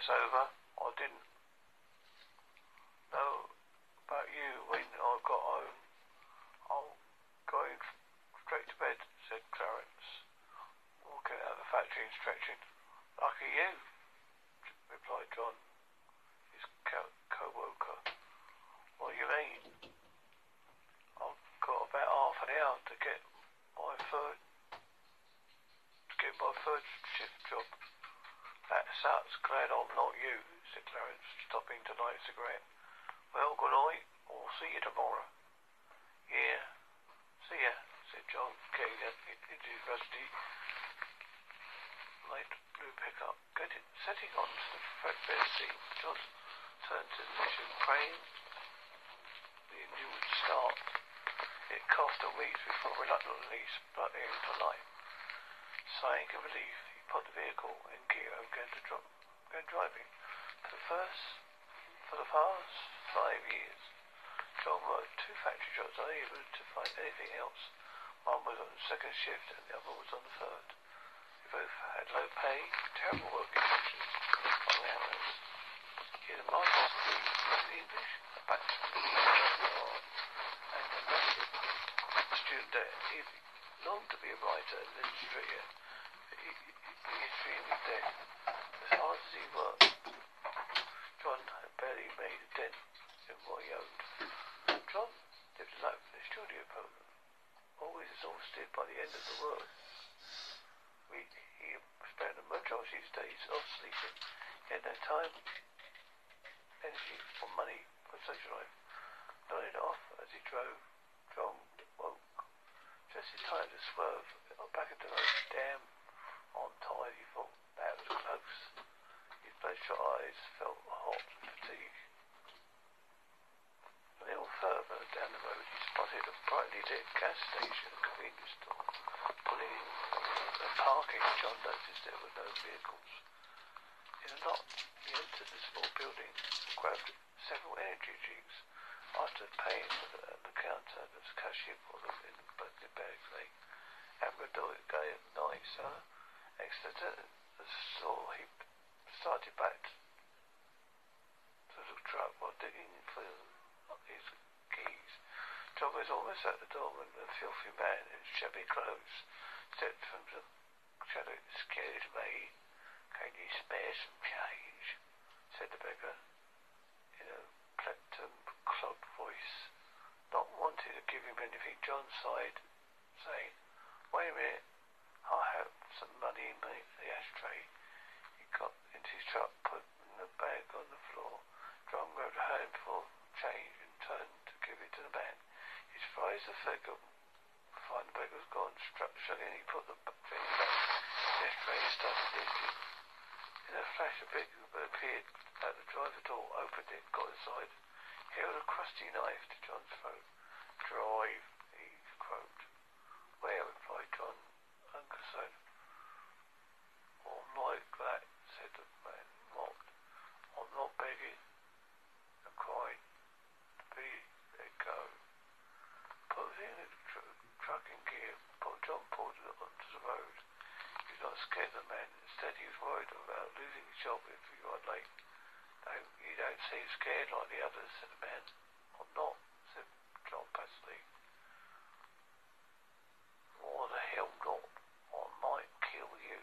that's over. I didn't know about you when I got home. I'm going straight to bed, said Clarence, walking out of the factory and stretching. Lucky you, replied John, his co- co-worker. What do you mean? I've got about half an hour to get my third to get my third shift job. That sucks. Glad I'm not you, said Clarence, stopping to light a cigarette. Well, good night. I'll see you tomorrow. Yeah. See ya, said John, getting up into rusty light blue pickup. Getting, setting on to the flatbed seat, John turned to the mission, praying the engine would start. It cost a week before reluctantly spluttering into life. Sighing of relief, he put the vehicle in gear and began to drop, driving. For the first, for the past five years, John worked two factory jobs, unable to find anything else. One was on the second shift and the other was on the third. They both had low pay, terrible working conditions, long hours. He had a master's degree in English, a bachelor's degree and a master's student debt. He longed to be a writer and illustrator. He, he, he extremely dead. As hard as he worked, John had barely made a dent in what he owned. John lived a life in a studio program, always exhausted by the end of the work. We, he spent the majority of his days off sleeping. He had no time, energy, or money for social life. Nodding off as he drove, John woke. Just in time to swerve back into the road. Damn, I'm tired, he thought. That was close. His bloodshot eyes felt hot with fatigue. A little further down the road, he spotted a brightly lit gas station and convenience store. In the parking, John noticed there were no vehicles. In a lot, he entered the small building and grabbed several energy drinks. After paying for the, the counter, the cashier put them in the bags. Like, have a good day of night, sir. Exited the store, he started back to the truck while digging for his keys. John was almost at the door when a filthy man in shabby clothes stepped from the shadow. Excuse me, can you spare some change? said the beggar in a platinum clogged voice. Not wanting to give him anything, John sighed, saying, Wait a minute, I have some money in the ashtray. He got into his truck, put the bag on the floor. John grabbed a handful of change and turned to give it to the man. Surprised the figure, bag was gone, struck suddenly he put the thing back. Ashtray and started digging. In a flash, a figure appeared at the driver door, opened it, got inside, held a crusty knife to John's throat. Drive, he croaked. Where? replied John, unconcerned. I'm like that, said the man, mocked. I'm not begging and crying to be let go. Putting the tr- truck in gear, John pulled it onto the road. Of the man. Instead, he was worried about losing his job if he got late. No, you don't seem scared like the others, said the man. I'm not, said John passively. Why the hell not? I might kill you.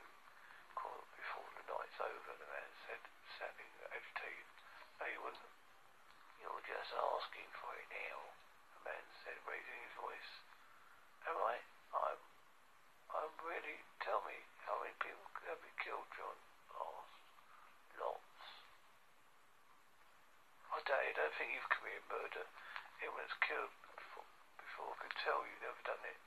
Before the night's over, the man said, sounding agitated. No, you wouldn't. You're just asking for it now, the man said, raising his voice. Am I? I'm... I'm really... Tell me, how many people have been killed, John asked. Lots. I doubt you don't think you've committed murder. Everyone's killed before, before I can tell you've never done it.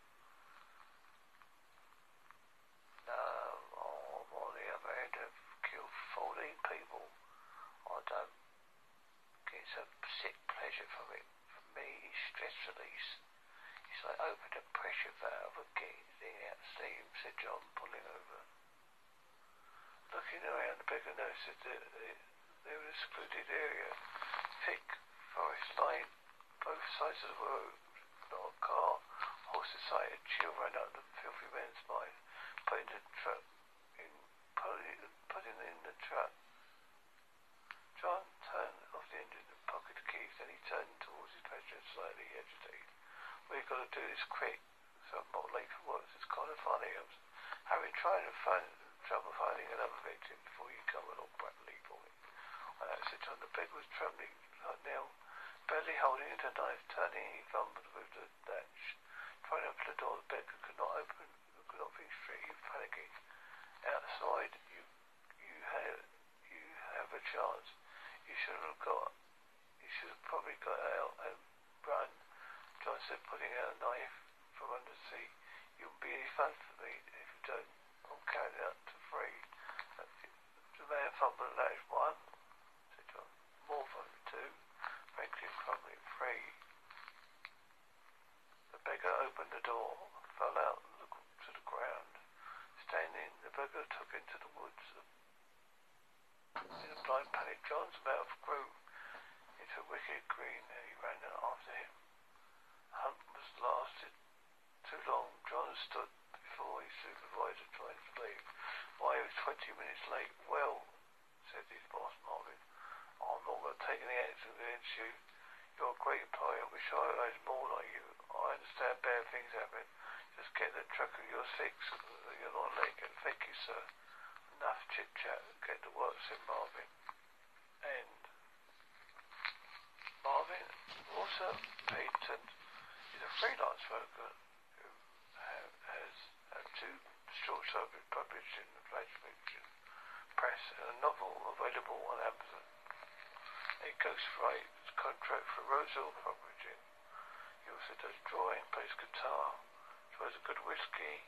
No, I'm on the other hand, I've killed 14 people. I don't get some sick pleasure from it. For me, it's stress release. It's like opening a pressure valve and getting out steam, said John, pulling over. Looking around, the beggar noticed that there was a secluded area, thick forest line, both sides of the road, not a car. Horses sighted, chill ran up the filthy man's mind, putting the truck in, putting, putting in the truck John turned off the engine and pocketed the keys. Then he turned towards his passenger, slightly agitated. We've got to do this quick, so I'm not late for work. It's kind of funny. I was having tried to find trouble finding another victim before you come along, Bradley for me. When I sit on the bed was trembling like now, barely holding it a knife, turning he fumbled with the latch. Trying to open the door, the bed could not open, could not be straight, panicking. Outside, you, you have, you have a chance. You should have got, you should have probably got out and run. John said, putting out a knife from under the seat. You'll be any fun for me if you don't. I'm counting up to three. The man fumbled the latch. One, said John. More fun, two. Franklin crumbling. Three. The beggar opened the door, fell out to the ground. Standing, the beggar took into the woods. In a blind panic, John's mouth grew into a wicked green and he ran after him. Hunt was lasted too long. John stood before his supervisor trying to leave. Why, he was twenty minutes late. Well, said his boss, Marvin, I'm not going to take any action against you. You're a great employee. I wish I was more like you. I understand bad things happen. Just get the truck of your six. You're not late. Thank you, sir. Enough chit-chat. Get to work, said Marvin. And Marvin Payton is a freelance worker who have, has have two short stories published in the Flash Fiction Press and a novel available on Amazon. A ghostwriter's contract for Rosal Publishing. He also does drawing, plays guitar, tries a good whiskey,